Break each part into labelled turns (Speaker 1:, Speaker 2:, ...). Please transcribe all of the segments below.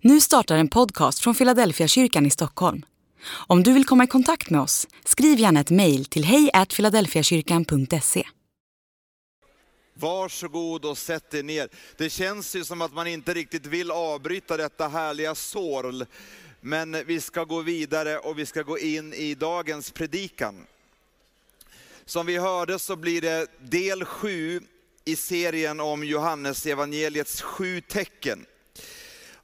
Speaker 1: Nu startar en podcast från Philadelphia kyrkan i Stockholm. Om du vill komma i kontakt med oss, skriv gärna ett mejl till hejfiladelfiakyrkan.se.
Speaker 2: Varsågod och sätt er ner. Det känns ju som att man inte riktigt vill avbryta detta härliga sorl. Men vi ska gå vidare och vi ska gå in i dagens predikan. Som vi hörde så blir det del sju i serien om Johannes evangeliets sju tecken.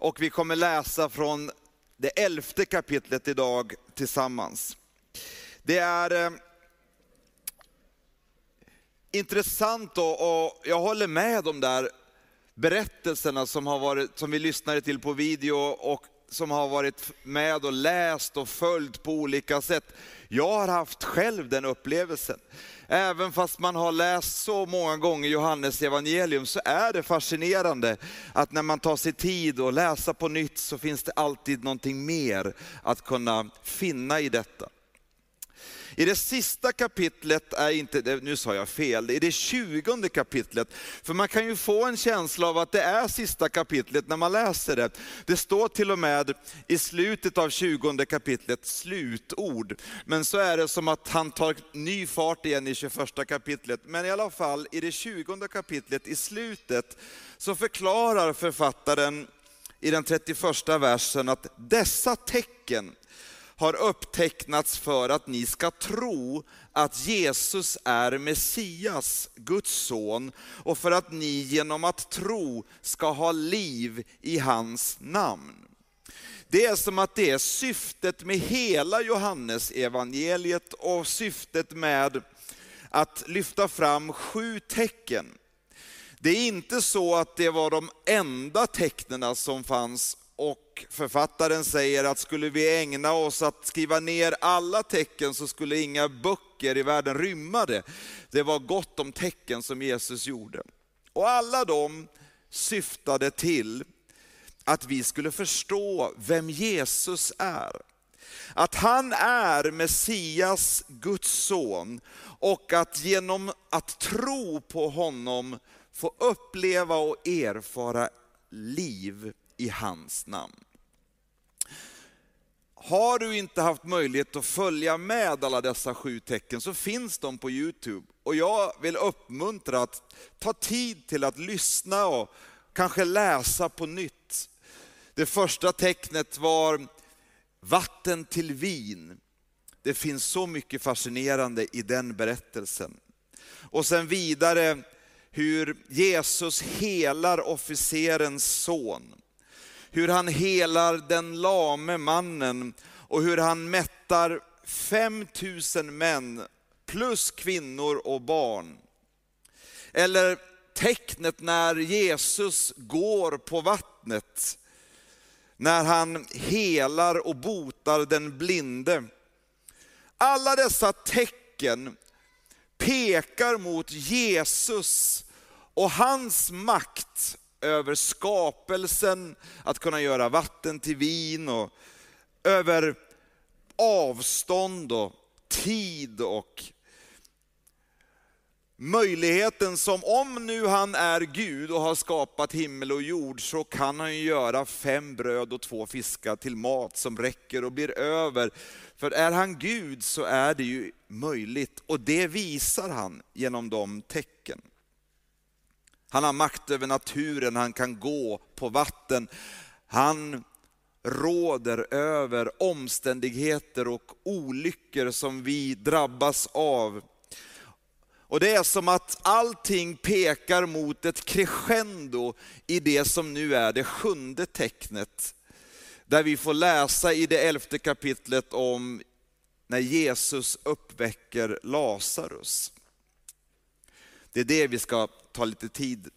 Speaker 2: Och vi kommer läsa från det elfte kapitlet idag tillsammans. Det är eh, intressant och, och jag håller med de där berättelserna som, har varit, som vi lyssnade till på video och som har varit med och läst och följt på olika sätt. Jag har haft själv den upplevelsen. Även fast man har läst så många gånger Johannes evangelium så är det fascinerande att när man tar sig tid att läsa på nytt så finns det alltid någonting mer att kunna finna i detta. I det sista kapitlet är inte, nu sa jag fel, i det tjugonde kapitlet. För man kan ju få en känsla av att det är sista kapitlet när man läser det. Det står till och med i slutet av tjugonde kapitlet slutord. Men så är det som att han tar ny fart igen i 21 kapitlet. Men i alla fall i det tjugonde kapitlet i slutet så förklarar författaren i den 31 versen att dessa tecken har upptecknats för att ni ska tro att Jesus är Messias, Guds son, och för att ni genom att tro ska ha liv i hans namn. Det är som att det är syftet med hela Johannes evangeliet och syftet med att lyfta fram sju tecken. Det är inte så att det var de enda tecknen som fanns och författaren säger att skulle vi ägna oss att skriva ner alla tecken så skulle inga böcker i världen rymma det. Det var gott om tecken som Jesus gjorde. Och alla de syftade till att vi skulle förstå vem Jesus är. Att han är Messias, Guds son och att genom att tro på honom få uppleva och erfara liv i hans namn. Har du inte haft möjlighet att följa med alla dessa sju tecken så finns de på Youtube. Och jag vill uppmuntra att ta tid till att lyssna och kanske läsa på nytt. Det första tecknet var vatten till vin. Det finns så mycket fascinerande i den berättelsen. Och sen vidare hur Jesus helar officerens son hur han helar den lame mannen och hur han mättar 5000 män plus kvinnor och barn. Eller tecknet när Jesus går på vattnet, när han helar och botar den blinde. Alla dessa tecken pekar mot Jesus och hans makt över skapelsen, att kunna göra vatten till vin och över avstånd och tid och möjligheten som om nu han är Gud och har skapat himmel och jord så kan han ju göra fem bröd och två fiskar till mat som räcker och blir över. För är han Gud så är det ju möjligt och det visar han genom de tecken. Han har makt över naturen, han kan gå på vatten. Han råder över omständigheter och olyckor som vi drabbas av. Och det är som att allting pekar mot ett crescendo i det som nu är det sjunde tecknet. Där vi får läsa i det elfte kapitlet om när Jesus uppväcker Lazarus. Det är det vi ska ta lite tid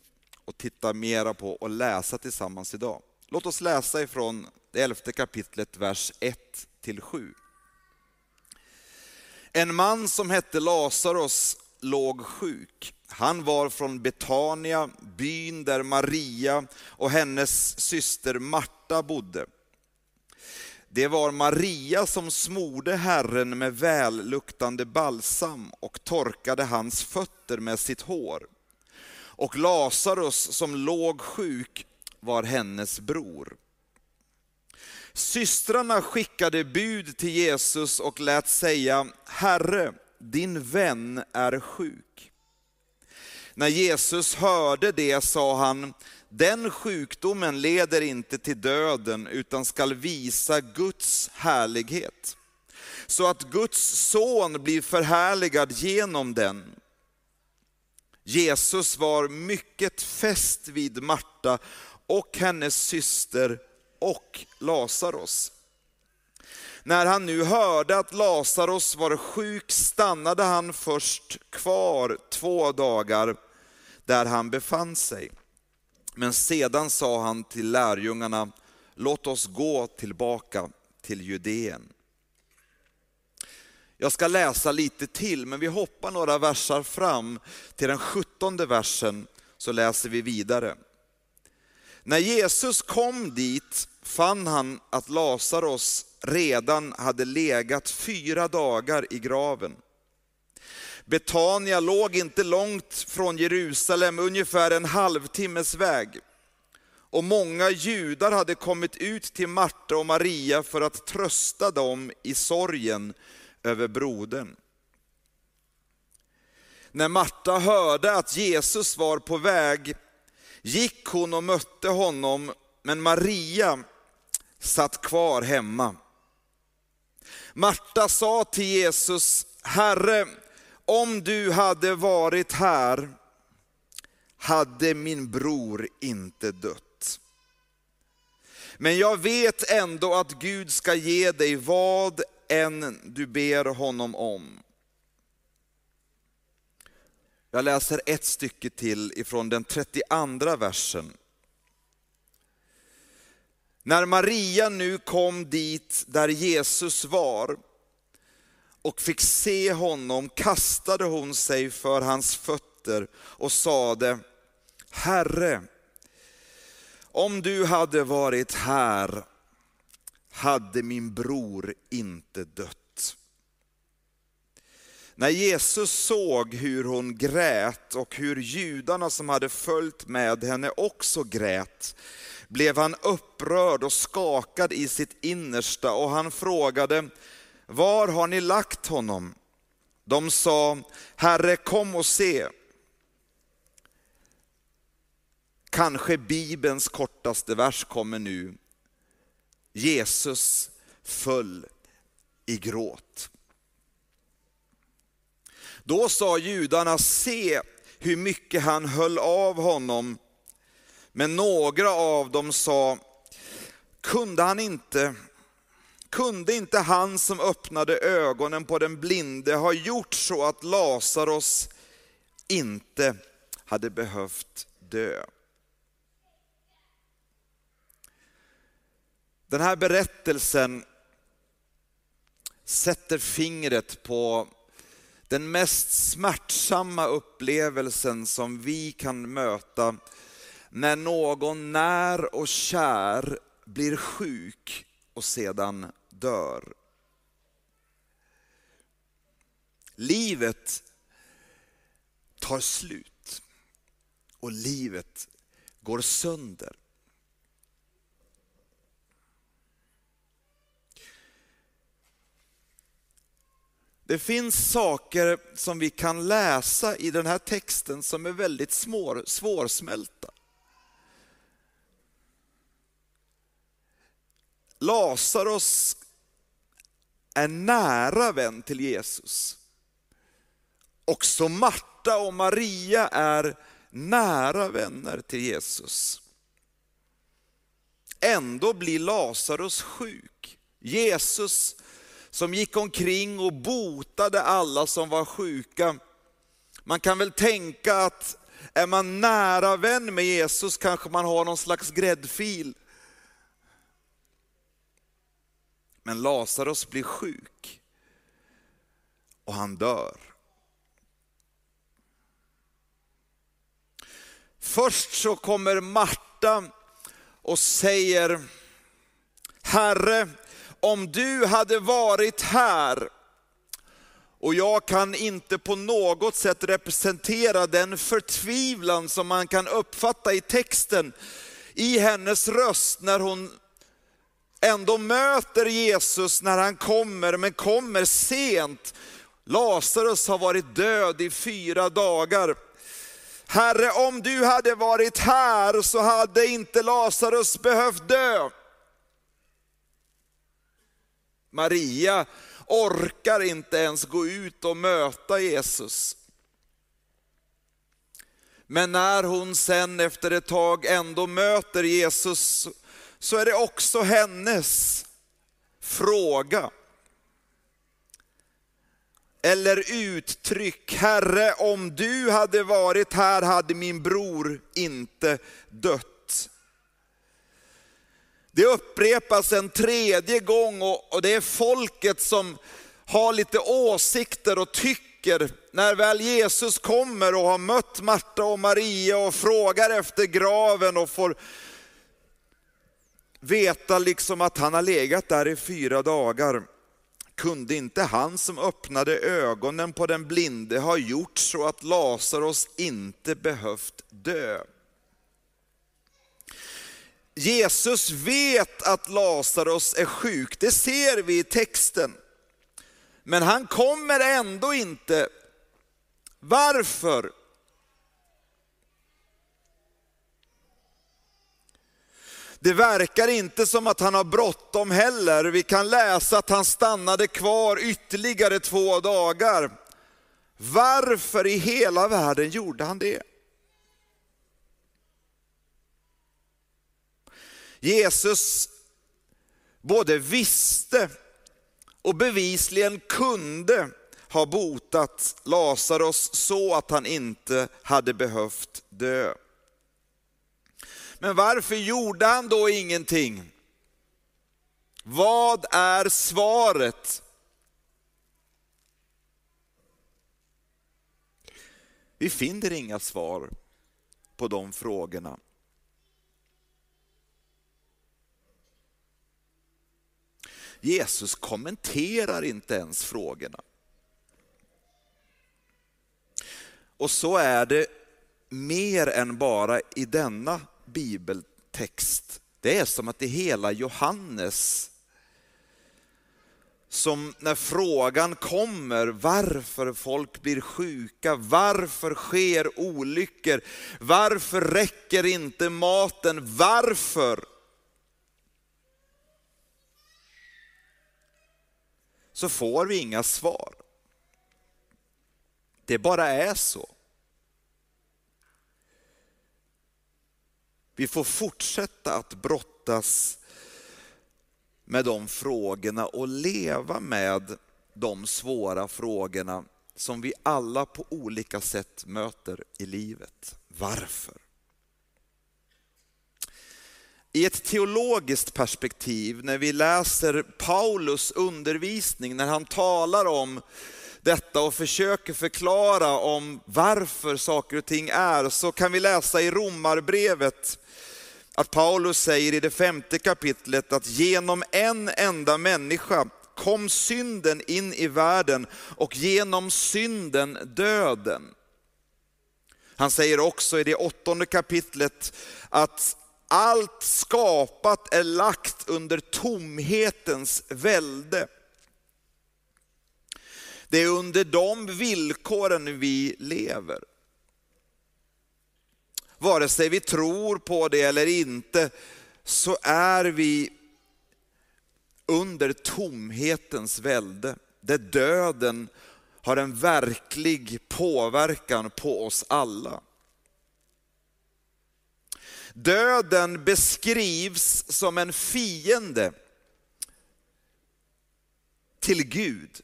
Speaker 2: och titta mera på och läsa tillsammans idag. Låt oss läsa ifrån det elfte kapitlet, vers 1 till 7. En man som hette Lazarus låg sjuk. Han var från Betania, byn där Maria och hennes syster Marta bodde. Det var Maria som smorde Herren med välluktande balsam och torkade hans fötter med sitt hår. Och Lazarus som låg sjuk var hennes bror. Systrarna skickade bud till Jesus och lät säga, Herre, din vän är sjuk. När Jesus hörde det sa han, den sjukdomen leder inte till döden utan skall visa Guds härlighet. Så att Guds son blir förhärligad genom den. Jesus var mycket fäst vid Marta och hennes syster och Lazarus. När han nu hörde att Lazarus var sjuk stannade han först kvar två dagar där han befann sig. Men sedan sa han till lärjungarna, låt oss gå tillbaka till Judeen. Jag ska läsa lite till, men vi hoppar några versar fram till den sjuttonde versen, så läser vi vidare. När Jesus kom dit fann han att Lazarus redan hade legat fyra dagar i graven. Betania låg inte långt från Jerusalem, ungefär en halvtimmes väg. Och många judar hade kommit ut till Marta och Maria för att trösta dem i sorgen över brodern. När Marta hörde att Jesus var på väg gick hon och mötte honom, men Maria satt kvar hemma. Marta sa till Jesus, Herre, om du hade varit här hade min bror inte dött. Men jag vet ändå att Gud ska ge dig vad än du ber honom om. Jag läser ett stycke till ifrån den 32 versen. När Maria nu kom dit där Jesus var och fick se honom kastade hon sig för hans fötter och sade, Herre, om du hade varit här hade min bror inte dött. När Jesus såg hur hon grät och hur judarna som hade följt med henne också grät, blev han upprörd och skakad i sitt innersta och han frågade, var har ni lagt honom? De sa, Herre kom och se. Kanske Bibelns kortaste vers kommer nu. Jesus föll i gråt. Då sa judarna, se hur mycket han höll av honom. Men några av dem sa, kunde han inte, kunde inte han som öppnade ögonen på den blinde ha gjort så att Lazarus inte hade behövt dö? Den här berättelsen sätter fingret på den mest smärtsamma upplevelsen som vi kan möta när någon när och kär blir sjuk och sedan dör. Livet tar slut och livet går sönder. Det finns saker som vi kan läsa i den här texten som är väldigt svår, svårsmälta. Lazarus är nära vän till Jesus. Också Marta och Maria är nära vänner till Jesus. Ändå blir Lazarus sjuk. Jesus som gick omkring och botade alla som var sjuka. Man kan väl tänka att är man nära vän med Jesus kanske man har någon slags gräddfil. Men Lazarus blir sjuk och han dör. Först så kommer Marta och säger, Herre, om du hade varit här, och jag kan inte på något sätt representera den förtvivlan som man kan uppfatta i texten, i hennes röst när hon ändå möter Jesus när han kommer, men kommer sent. Lazarus har varit död i fyra dagar. Herre, om du hade varit här så hade inte Lazarus behövt dö. Maria orkar inte ens gå ut och möta Jesus. Men när hon sen efter ett tag ändå möter Jesus så är det också hennes fråga. Eller uttryck, Herre om du hade varit här hade min bror inte dött. Det upprepas en tredje gång och, det är folket som har lite åsikter och tycker när väl Jesus kommer och har mött Marta och Maria och frågar efter graven och får veta liksom att han har legat där i fyra dagar. Kunde inte han som öppnade ögonen på den blinde ha gjort så att Lazarus inte behövt dö? Jesus vet att Lazarus är sjuk, det ser vi i texten. Men han kommer ändå inte. Varför? Det verkar inte som att han har bråttom heller. Vi kan läsa att han stannade kvar ytterligare två dagar. Varför i hela världen gjorde han det? Jesus både visste och bevisligen kunde ha botat Lazarus så att han inte hade behövt dö. Men varför gjorde han då ingenting? Vad är svaret? Vi finner inga svar på de frågorna. Jesus kommenterar inte ens frågorna. Och så är det mer än bara i denna bibeltext. Det är som att det hela Johannes som när frågan kommer varför folk blir sjuka, varför sker olyckor, varför räcker inte maten, varför? Så får vi inga svar. Det bara är så. Vi får fortsätta att brottas med de frågorna och leva med de svåra frågorna som vi alla på olika sätt möter i livet. Varför? I ett teologiskt perspektiv, när vi läser Paulus undervisning, när han talar om detta och försöker förklara om varför saker och ting är, så kan vi läsa i Romarbrevet att Paulus säger i det femte kapitlet att genom en enda människa kom synden in i världen och genom synden döden. Han säger också i det åttonde kapitlet att allt skapat är lagt under tomhetens välde. Det är under de villkoren vi lever. Vare sig vi tror på det eller inte så är vi under tomhetens välde, där döden har en verklig påverkan på oss alla. Döden beskrivs som en fiende till Gud,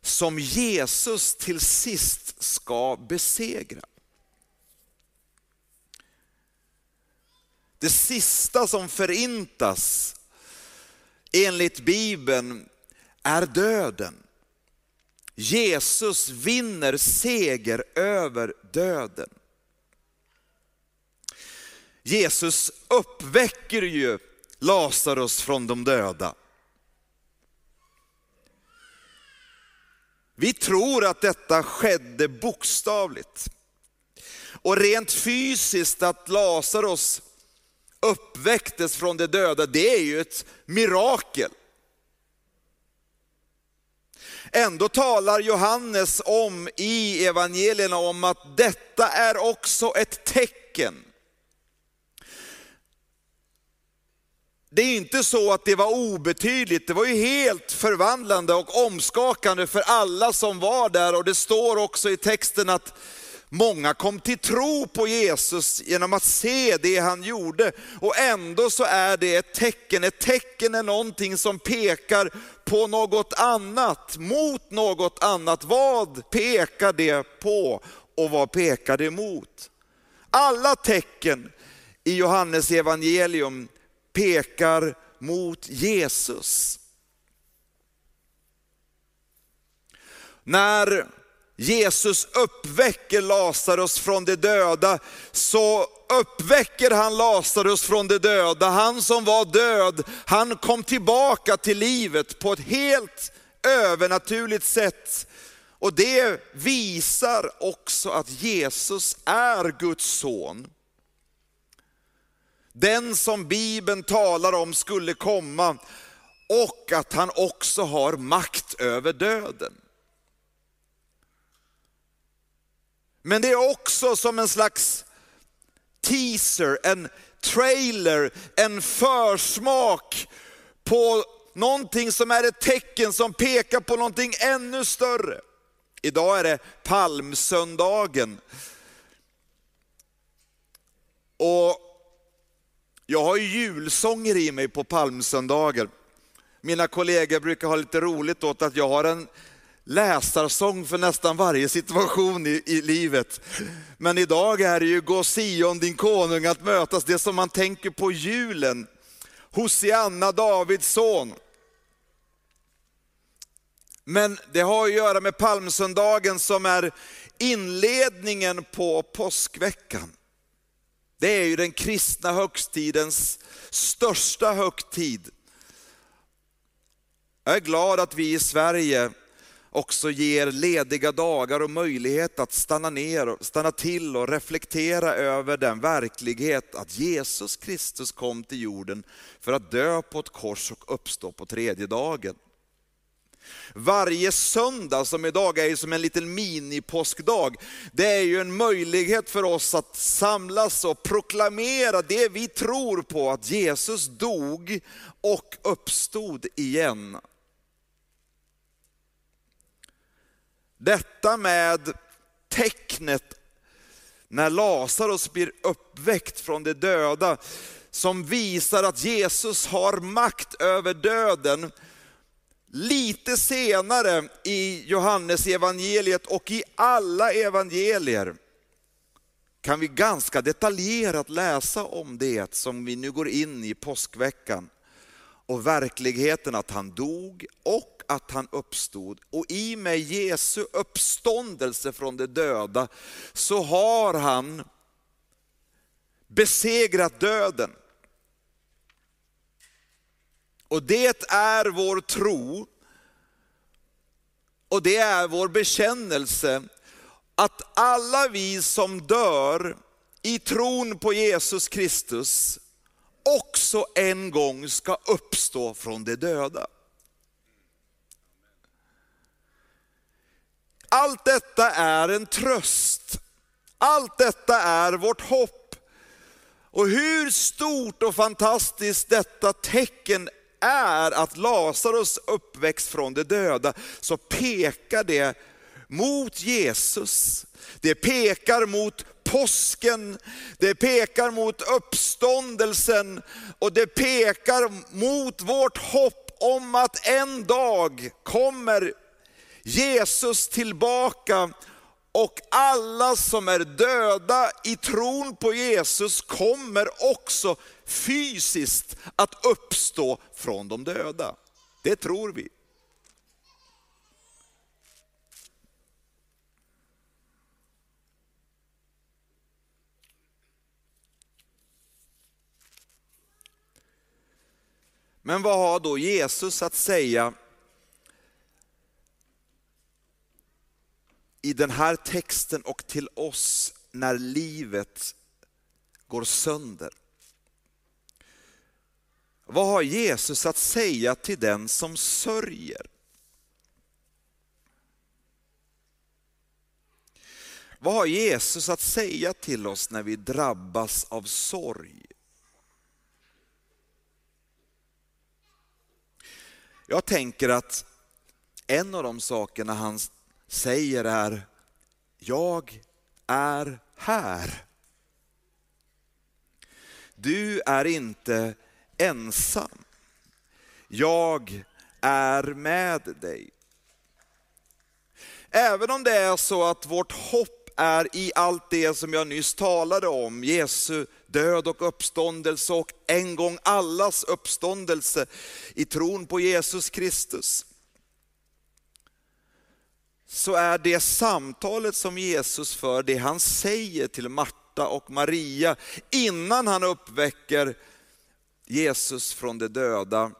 Speaker 2: som Jesus till sist ska besegra. Det sista som förintas enligt Bibeln är döden. Jesus vinner seger över döden. Jesus uppväcker ju Lazarus från de döda. Vi tror att detta skedde bokstavligt. Och rent fysiskt att Lazarus uppväcktes från de döda, det är ju ett mirakel. Ändå talar Johannes om i evangelierna om att detta är också ett tecken. Det är inte så att det var obetydligt, det var ju helt förvandlande och omskakande för alla som var där och det står också i texten att Många kom till tro på Jesus genom att se det han gjorde. Och ändå så är det ett tecken. Ett tecken är någonting som pekar på något annat, mot något annat. Vad pekar det på och vad pekar det mot? Alla tecken i Johannes evangelium pekar mot Jesus. När Jesus uppväcker Lazarus från de döda, så uppväcker han Lazarus från de döda. Han som var död, han kom tillbaka till livet på ett helt övernaturligt sätt. Och det visar också att Jesus är Guds son. Den som Bibeln talar om skulle komma och att han också har makt över döden. Men det är också som en slags teaser, en trailer, en försmak på någonting som är ett tecken som pekar på någonting ännu större. Idag är det palmsöndagen. Och jag har julsånger i mig på palmsöndagar. Mina kollegor brukar ha lite roligt åt att jag har en läsarsång för nästan varje situation i, i livet. Men idag är det ju Gå Sion din konung att mötas, det som man tänker på julen. Hosianna, Davids son. Men det har att göra med palmsöndagen som är inledningen på påskveckan. Det är ju den kristna högtidens största högtid. Jag är glad att vi i Sverige också ger lediga dagar och möjlighet att stanna ner, stanna till och reflektera över den verklighet att Jesus Kristus kom till jorden för att dö på ett kors och uppstå på tredje dagen. Varje söndag som idag är som en liten mini-påskdag, det är ju en möjlighet för oss att samlas och proklamera det vi tror på, att Jesus dog och uppstod igen. Detta med tecknet när Lazarus blir uppväckt från de döda, som visar att Jesus har makt över döden. Lite senare i Johannes evangeliet och i alla evangelier kan vi ganska detaljerat läsa om det som vi nu går in i påskveckan. Och verkligheten att han dog och att han uppstod. Och i och med Jesu uppståndelse från de döda så har han besegrat döden. Och det är vår tro och det är vår bekännelse att alla vi som dör i tron på Jesus Kristus också en gång ska uppstå från de döda. Allt detta är en tröst. Allt detta är vårt hopp. Och hur stort och fantastiskt detta tecken är att Lazarus uppväxt från de döda, så pekar det mot Jesus. Det pekar mot påsken, det pekar mot uppståndelsen och det pekar mot vårt hopp om att en dag kommer Jesus tillbaka och alla som är döda i tron på Jesus kommer också fysiskt att uppstå från de döda. Det tror vi. Men vad har då Jesus att säga i den här texten och till oss när livet går sönder. Vad har Jesus att säga till den som sörjer? Vad har Jesus att säga till oss när vi drabbas av sorg? Jag tänker att en av de sakerna han säger är, jag är här. Du är inte ensam. Jag är med dig. Även om det är så att vårt hopp är i allt det som jag nyss talade om, Jesu död och uppståndelse och en gång allas uppståndelse i tron på Jesus Kristus. Så är det samtalet som Jesus för, det han säger till Marta och Maria innan han uppväcker Jesus från de döda.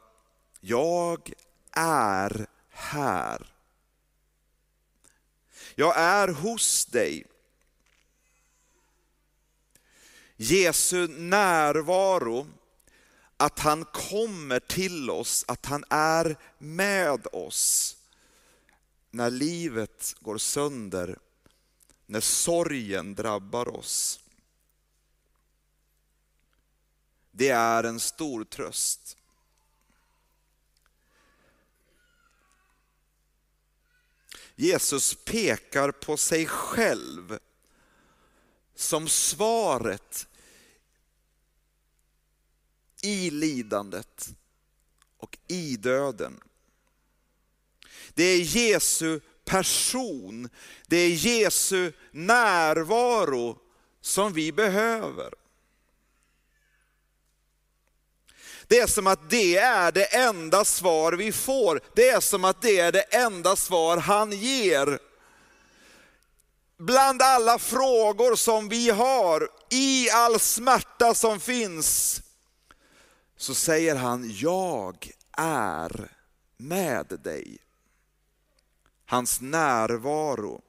Speaker 2: Jag är här. Jag är hos dig. Jesu närvaro, att han kommer till oss, att han är med oss. När livet går sönder, när sorgen drabbar oss. Det är en stor tröst. Jesus pekar på sig själv som svaret i lidandet och i döden. Det är Jesu person, det är Jesu närvaro som vi behöver. Det är som att det är det enda svar vi får. Det är som att det är det enda svar han ger. Bland alla frågor som vi har, i all smärta som finns, så säger han, jag är med dig. Hans närvaro,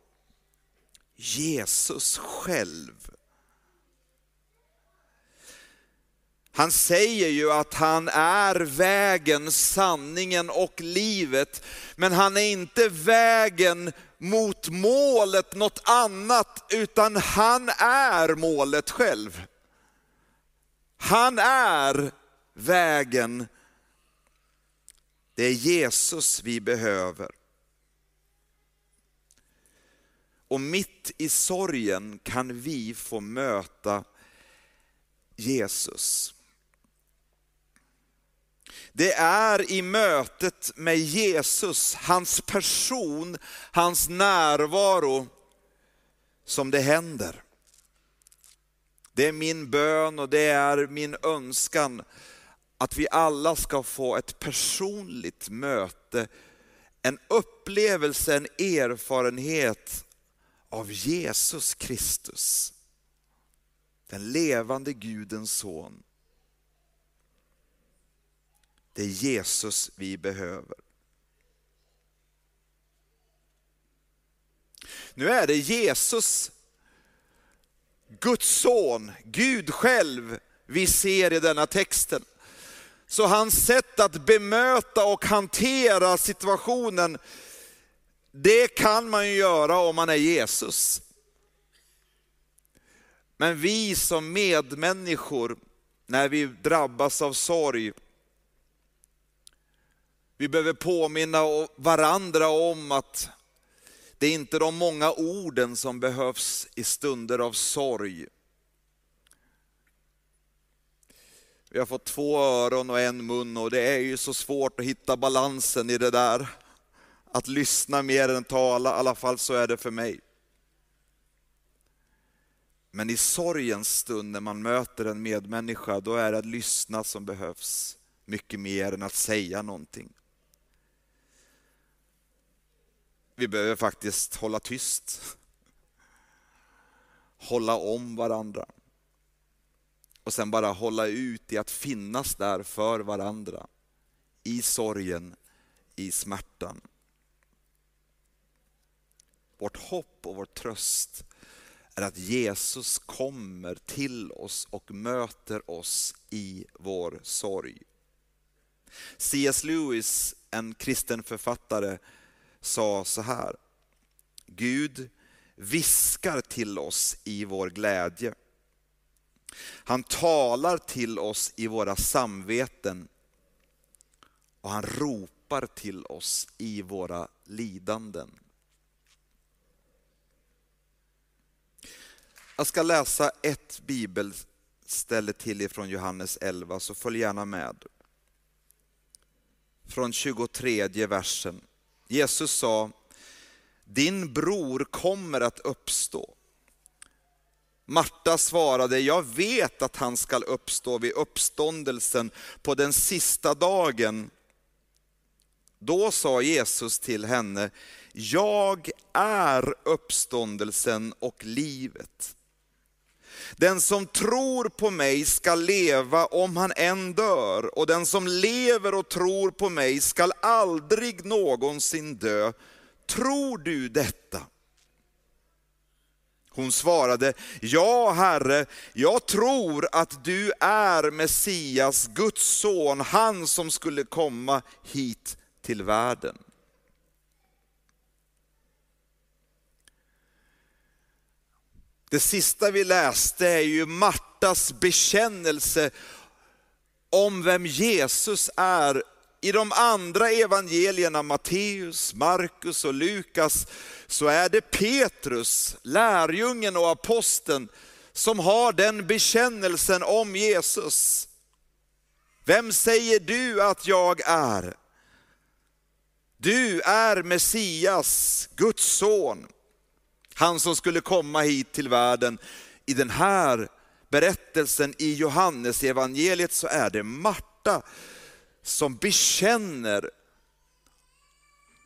Speaker 2: Jesus själv Han säger ju att han är vägen, sanningen och livet. Men han är inte vägen mot målet, något annat, utan han är målet själv. Han är vägen. Det är Jesus vi behöver. Och mitt i sorgen kan vi få möta Jesus. Det är i mötet med Jesus, hans person, hans närvaro som det händer. Det är min bön och det är min önskan att vi alla ska få ett personligt möte, en upplevelse, en erfarenhet av Jesus Kristus. Den levande Gudens son. Det är Jesus vi behöver. Nu är det Jesus, Guds son, Gud själv, vi ser i denna texten. Så hans sätt att bemöta och hantera situationen, det kan man ju göra om man är Jesus. Men vi som medmänniskor, när vi drabbas av sorg, vi behöver påminna varandra om att det är inte de många orden som behövs i stunder av sorg. Vi har fått två öron och en mun och det är ju så svårt att hitta balansen i det där. Att lyssna mer än tala, i alla fall så är det för mig. Men i sorgens stund när man möter en medmänniska, då är det att lyssna som behövs. Mycket mer än att säga någonting. Vi behöver faktiskt hålla tyst. Hålla om varandra. Och sen bara hålla ut i att finnas där för varandra. I sorgen, i smärtan. Vårt hopp och vår tröst är att Jesus kommer till oss och möter oss i vår sorg. C.S. Lewis, en kristen författare, sa så här. Gud viskar till oss i vår glädje. Han talar till oss i våra samveten och han ropar till oss i våra lidanden. Jag ska läsa ett bibelställe till ifrån Johannes 11, så följ gärna med. Från 23 versen. Jesus sa, din bror kommer att uppstå. Marta svarade, jag vet att han skall uppstå vid uppståndelsen på den sista dagen. Då sa Jesus till henne, jag är uppståndelsen och livet. Den som tror på mig skall leva om han än dör, och den som lever och tror på mig skall aldrig någonsin dö. Tror du detta? Hon svarade, ja Herre, jag tror att du är Messias, Guds son, han som skulle komma hit till världen. Det sista vi läste är ju Martas bekännelse om vem Jesus är. I de andra evangelierna, Matteus, Markus och Lukas, så är det Petrus, lärjungen och aposteln, som har den bekännelsen om Jesus. Vem säger du att jag är? Du är Messias, Guds son. Han som skulle komma hit till världen. I den här berättelsen i Johannes evangeliet så är det Marta som bekänner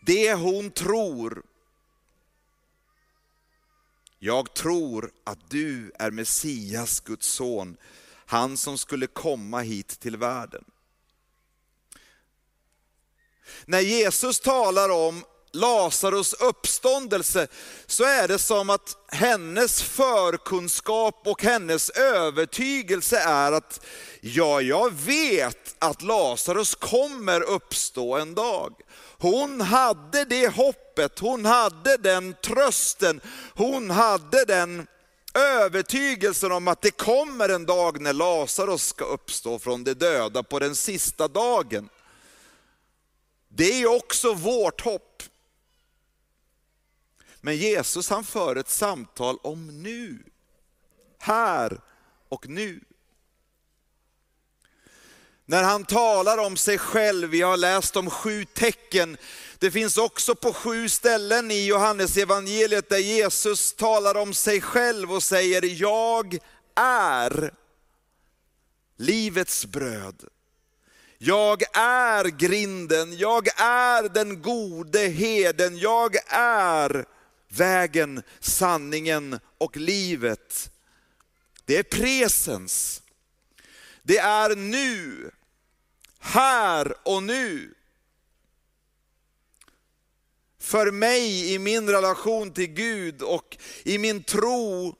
Speaker 2: det hon tror. Jag tror att du är Messias, Guds son, han som skulle komma hit till världen. När Jesus talar om Lazarus uppståndelse så är det som att hennes förkunskap och hennes övertygelse är att ja, jag vet att Lazarus kommer uppstå en dag. Hon hade det hoppet, hon hade den trösten, hon hade den övertygelsen om att det kommer en dag när Lazarus ska uppstå från de döda på den sista dagen. Det är också vårt hopp. Men Jesus han för ett samtal om nu, här och nu. När han talar om sig själv, vi har läst om sju tecken, det finns också på sju ställen i Johannes evangeliet där Jesus talar om sig själv och säger, jag är livets bröd. Jag är grinden, jag är den gode heden, jag är vägen, sanningen och livet. Det är presens. Det är nu, här och nu. För mig i min relation till Gud och i min tro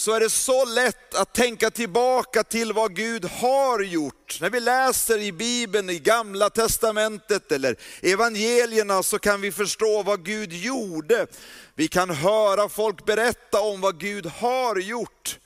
Speaker 2: så är det så lätt att tänka tillbaka till vad Gud har gjort. När vi läser i Bibeln, i Gamla Testamentet eller evangelierna så kan vi förstå vad Gud gjorde. Vi kan höra folk berätta om vad Gud har gjort.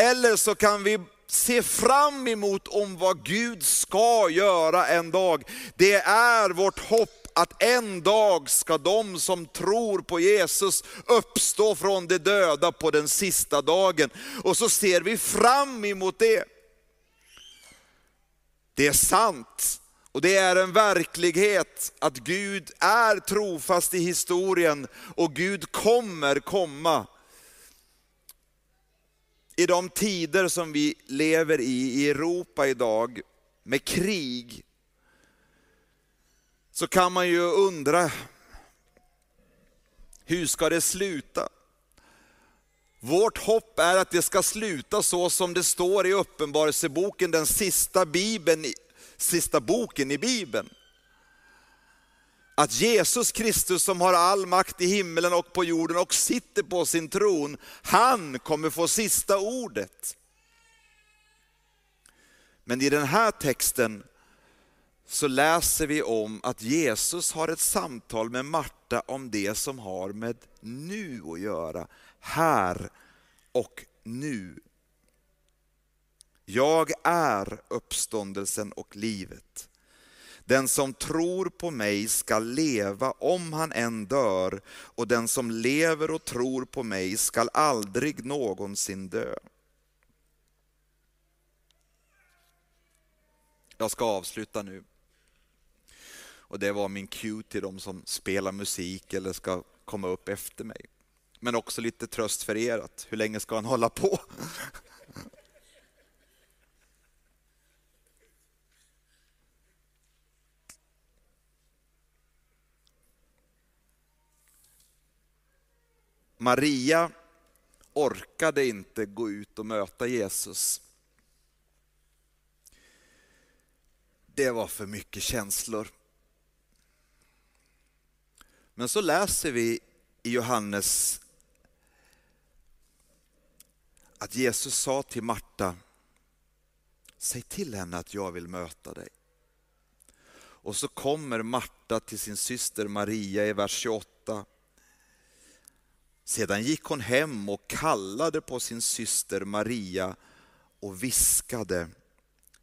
Speaker 2: Eller så kan vi se fram emot om vad Gud ska göra en dag. Det är vårt hopp att en dag ska de som tror på Jesus uppstå från de döda på den sista dagen. Och så ser vi fram emot det. Det är sant och det är en verklighet att Gud är trofast i historien och Gud kommer komma. I de tider som vi lever i, i Europa idag, med krig, så kan man ju undra, hur ska det sluta? Vårt hopp är att det ska sluta så som det står i Uppenbarelseboken, den sista, Bibeln, sista boken i Bibeln. Att Jesus Kristus som har all makt i himmelen och på jorden och sitter på sin tron, han kommer få sista ordet. Men i den här texten så läser vi om att Jesus har ett samtal med Marta om det som har med nu att göra. Här och nu. Jag är uppståndelsen och livet. Den som tror på mig skall leva om han än dör och den som lever och tror på mig skall aldrig någonsin dö. Jag ska avsluta nu. Och det var min cue till de som spelar musik eller ska komma upp efter mig. Men också lite tröst för er att hur länge ska han hålla på? Maria orkade inte gå ut och möta Jesus. Det var för mycket känslor. Men så läser vi i Johannes att Jesus sa till Marta, säg till henne att jag vill möta dig. Och så kommer Marta till sin syster Maria i vers 28 sedan gick hon hem och kallade på sin syster Maria och viskade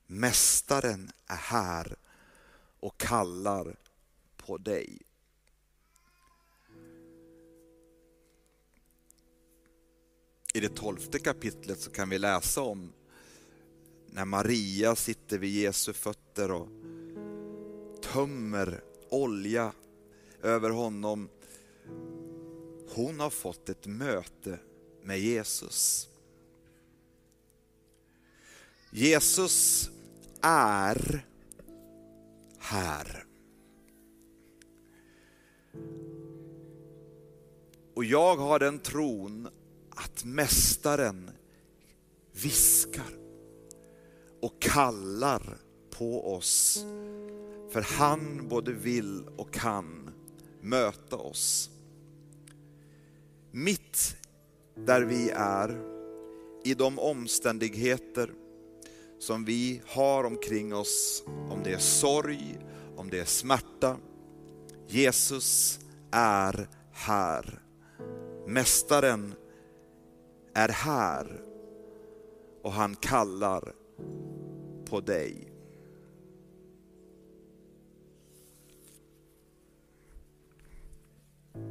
Speaker 2: Mästaren är här och kallar på dig. I det tolfte kapitlet så kan vi läsa om när Maria sitter vid Jesu fötter och tömmer olja över honom hon har fått ett möte med Jesus. Jesus är här. Och jag har den tron att Mästaren viskar och kallar på oss. För han både vill och kan möta oss mitt där vi är, i de omständigheter som vi har omkring oss, om det är sorg, om det är smärta. Jesus är här. Mästaren är här och han kallar på dig.